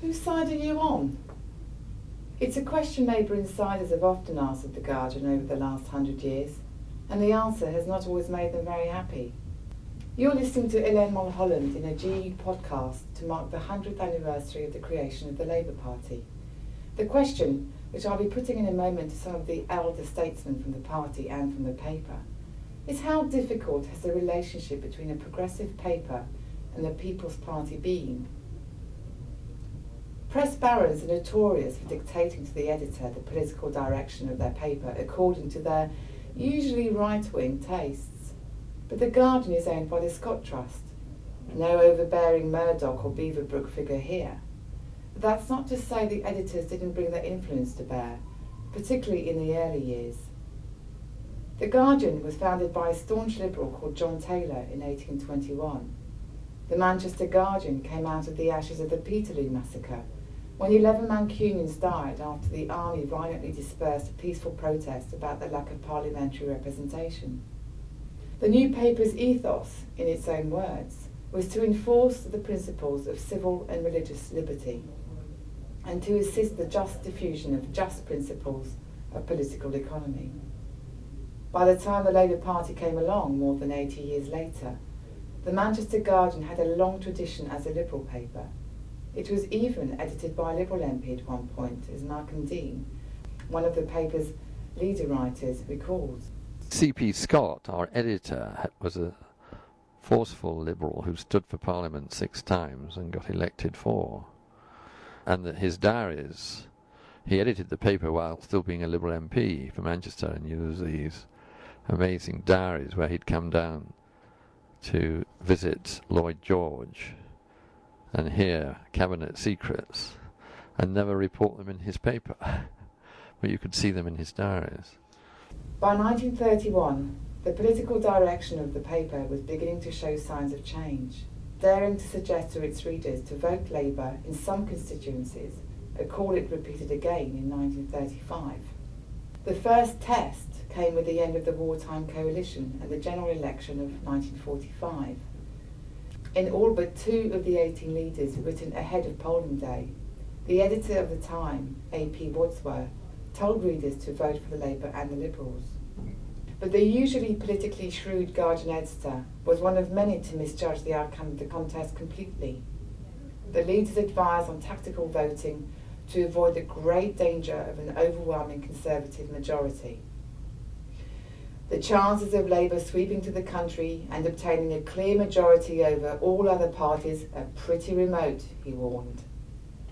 Whose side are you on? It's a question Labour insiders have often asked of The Guardian over the last hundred years, and the answer has not always made them very happy. You're listening to Helene Mulholland in a GU podcast to mark the 100th anniversary of the creation of the Labour Party. The question, which I'll be putting in a moment to some of the elder statesmen from the party and from the paper, is how difficult has the relationship between a progressive paper and the People's Party been? Press barons are notorious for dictating to the editor the political direction of their paper according to their usually right-wing tastes. But The Guardian is owned by the Scott Trust. No overbearing Murdoch or Beaverbrook figure here. That's not to say the editors didn't bring their influence to bear, particularly in the early years. The Guardian was founded by a staunch liberal called John Taylor in 1821. The Manchester Guardian came out of the ashes of the Peterloo massacre, when 11 Mancunians died after the army violently dispersed a peaceful protest about the lack of parliamentary representation. The new paper's ethos, in its own words, was to enforce the principles of civil and religious liberty and to assist the just diffusion of just principles of political economy. By the time the Labour Party came along more than 80 years later, the Manchester Guardian had a long tradition as a Liberal paper. It was even edited by a Liberal MP at one point, as Malcolm Dean, one of the paper's leader writers, recalls. C.P. Scott, our editor, was a forceful Liberal who stood for Parliament six times and got elected four. And that his diaries, he edited the paper while still being a Liberal MP for Manchester and used these amazing diaries where he'd come down to visit Lloyd George and hear cabinet secrets and never report them in his paper, but you could see them in his diaries. By 1931, the political direction of the paper was beginning to show signs of change, daring to suggest to its readers to vote Labour in some constituencies, a call it repeated again in 1935. The first test came with the end of the wartime coalition and the general election of 1945. In all but two of the 18 leaders written ahead of polling day, the editor of the time, A.P. Wadsworth, told readers to vote for the Labour and the Liberals. But the usually politically shrewd Guardian editor was one of many to misjudge the outcome of the contest completely. The leaders advised on tactical voting to avoid the great danger of an overwhelming Conservative majority. The chances of Labour sweeping to the country and obtaining a clear majority over all other parties are pretty remote, he warned.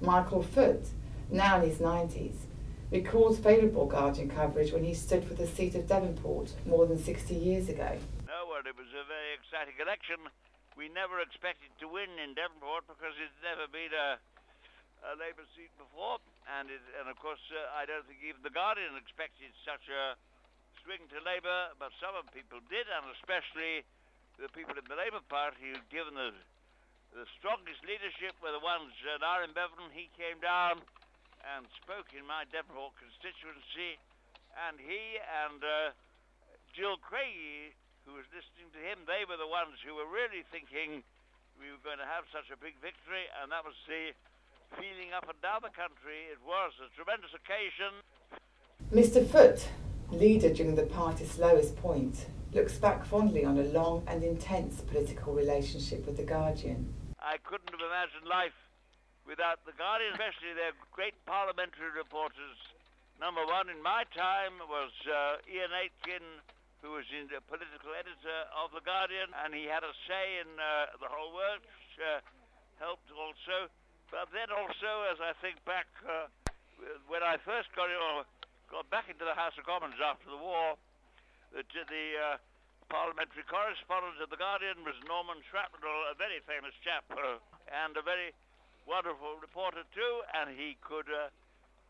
Michael Foot, now in his 90s, recalls favourable Guardian coverage when he stood for the seat of Devonport more than 60 years ago. No, well, it was a very exciting election. We never expected to win in Devonport because it's never been a, a Labour seat before, and it, and of course uh, I don't think even the Guardian expected such a swing to Labour, but some of people did, and especially the people in the Labour Party who'd given the, the strongest leadership were the ones, uh, Aneurin Bevan, he came down and spoke in my Devonport constituency, and he and uh, Jill Craigie, who was listening to him, they were the ones who were really thinking we were going to have such a big victory, and that was the feeling up and down the country. It was a tremendous occasion. Mr. Foot leader during the party's lowest point, looks back fondly on a long and intense political relationship with The Guardian. I couldn't have imagined life without The Guardian, especially their great parliamentary reporters. Number one in my time was uh, Ian Aitken, who was the political editor of The Guardian, and he had a say in uh, the whole work, which uh, helped also. But then also, as I think back, uh, when I first got it, got back into the House of Commons after the war. The, the uh, parliamentary correspondent of The Guardian was Norman Shrapnel, a very famous chap uh, and a very wonderful reporter too, and he could uh,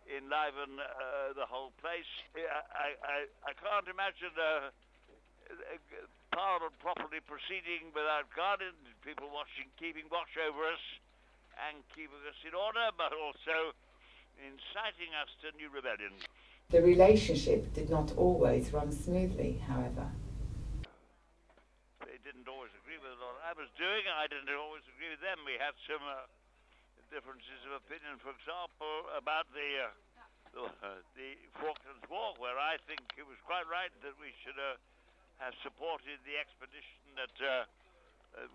enliven uh, the whole place. I, I, I can't imagine uh, Parliament properly proceeding without Guardian, people watching, keeping watch over us and keeping us in order, but also inciting us to new rebellions. The relationship did not always run smoothly, however. They didn't always agree with what I was doing. I didn't always agree with them. We had some uh, differences of opinion, for example, about the, uh, the, Falklands War, where I think it was quite right that we should uh, have supported the expedition that uh,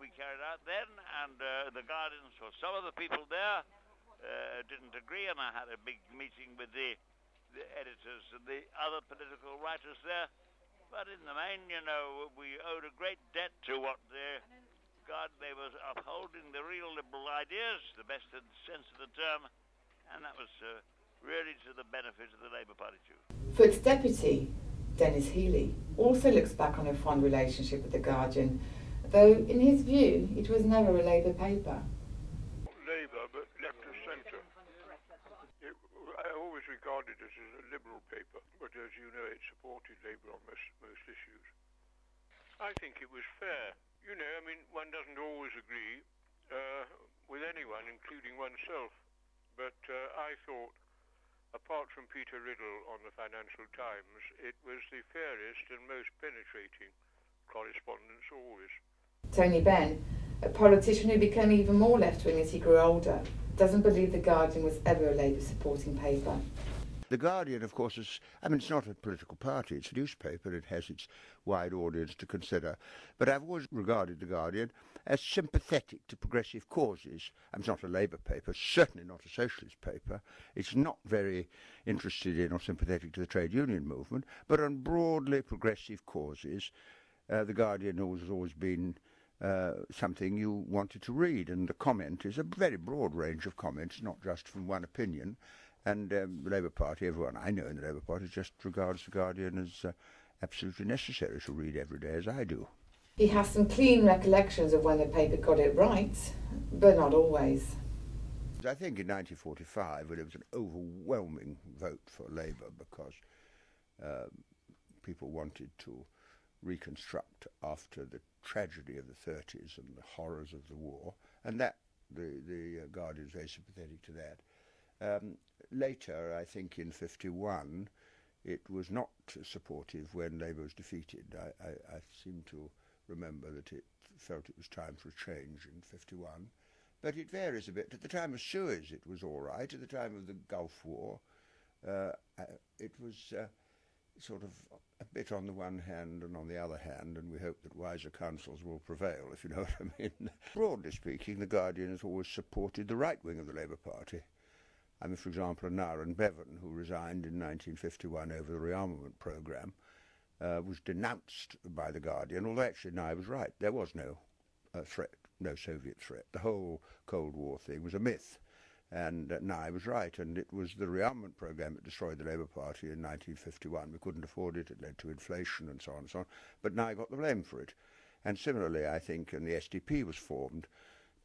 we carried out then, and uh, the Guardians, or some of the people there, uh, didn't agree, and I had a big meeting with the, the editors and the other political writers there. But in the main, you know, we owed a great debt to what the God, they were upholding the real liberal ideas, the best sense of the term, and that was uh, really to the benefit of the Labour Party too. For its deputy, Denis Healey also looks back on a fond relationship with The Guardian, though in his view it was never a Labour paper. Labour, but left of centre. It, I always regarded it as a liberal paper, but as you know, it supported Labour on most, most issues. I think it was fair. You know, I mean, one doesn't always agree uh, with anyone, including oneself. But uh, I thought, apart from Peter Riddell on the Financial Times, it was the fairest and most penetrating correspondence always. Tony Benn, a politician who became even more left wing as he grew older, doesn't believe The Guardian was ever a Labour supporting paper. The Guardian, of course, is, I mean, it's not a political party, it's a newspaper, it has its wide audience to consider. But I've always regarded The Guardian as sympathetic to progressive causes. I mean, it's not a Labour paper, certainly not a socialist paper. It's not very interested in or sympathetic to the trade union movement, but on broadly progressive causes. Uh, the Guardian has always been uh, something you wanted to read, and the comment is a very broad range of comments, not just from one opinion. And um, the Labour Party, everyone I know in the Labour Party, just regards the Guardian as uh, absolutely necessary to read every day, as I do. He has some clean recollections of when the paper got it right, but not always. I think in 1945, when it was an overwhelming vote for Labour because uh, people wanted to reconstruct after the tragedy of the 30s and the horrors of the war, and that the the uh, Guardian is very sympathetic to that. Um, later, I think in 51, it was not supportive when Labour was defeated. I, I, I, seem to remember that it felt it was time for a change in 51. But it varies a bit. At the time of Suez, it was all right. At the time of the Gulf War, uh, uh it was uh, sort of a bit on the one hand and on the other hand, and we hope that wiser counsels will prevail, if you know what I mean. Broadly speaking, The Guardian has always supported the right wing of the Labour Party. I mean, for example, Aneurin Bevan, who resigned in 1951 over the rearmament programme, uh, was denounced by The Guardian, although actually Nye was right. There was no uh, threat, no Soviet threat. The whole Cold War thing was a myth. And uh, Nye was right, and it was the rearmament programme that destroyed the Labour Party in 1951. We couldn't afford it, it led to inflation and so on and so on. But Nye got the blame for it. And similarly, I think, when the SDP was formed,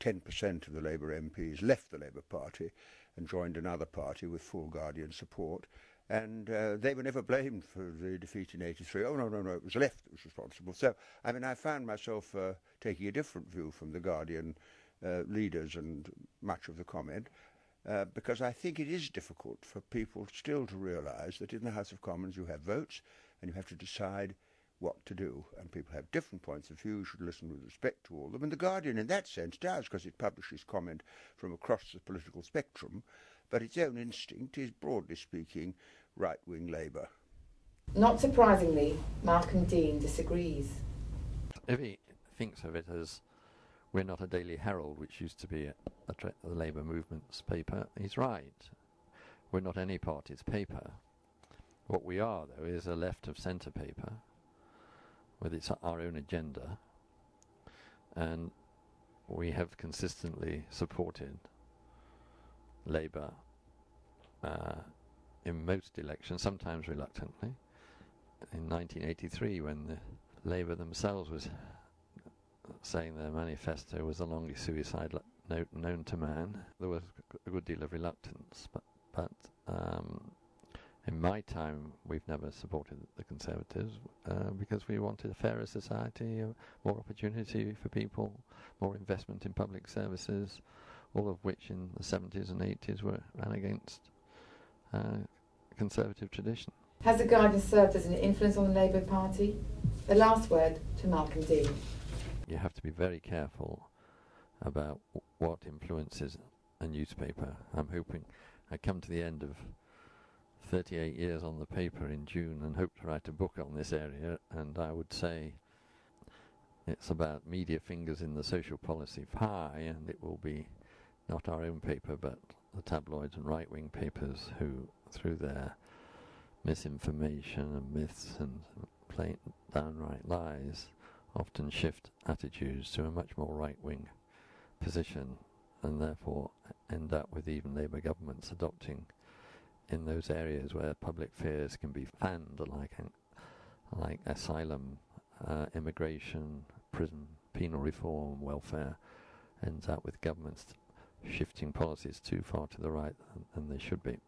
10% of the Labour MPs left the Labour Party and joined another party with full Guardian support. And uh, they were never blamed for the defeat in 83. Oh, no, no, no, it was the left that was responsible. So, I mean, I found myself uh, taking a different view from the Guardian uh, leaders and much of the comment. Uh, because I think it is difficult for people still to realise that in the House of Commons you have votes and you have to decide what to do. And people have different points of view. You should listen with respect to all of them. And The Guardian, in that sense, does, because it publishes comment from across the political spectrum. But its own instinct is, broadly speaking, right wing Labour. Not surprisingly, Malcolm Dean disagrees. If he thinks of it as we're not a Daily Herald, which used to be a, a tra- the Labour movement's paper, he's right. We're not any party's paper. What we are, though, is a left of centre paper with its our own agenda, and we have consistently supported Labour uh, in most elections, sometimes reluctantly. In 1983, when the Labour themselves was saying their manifesto was the longest suicide note known to man, there was a good deal of reluctance, but but um, in my time, we've never supported the Conservatives uh, because we wanted a fairer society, more opportunity for people, more investment in public services, all of which in the 70s and 80s were ran against uh, Conservative tradition. Has the Guardian served as an influence on the Labour Party? The last word to Malcolm Dean. You have to be very careful about what influences a newspaper. I'm hoping I come to the end of 38 years on the paper in June and hope to write a book on this area. And I would say it's about media fingers in the social policy pie, and it will be not our own paper, but the tabloids and right wing papers who, through their misinformation and myths and plain downright lies, often shift attitudes to a much more right wing position and therefore end up with even Labour governments adopting in those areas where public fears can be fanned, like like asylum, uh, immigration, prison, penal reform, welfare, ends up with governments shifting policies too far to the right than they should be.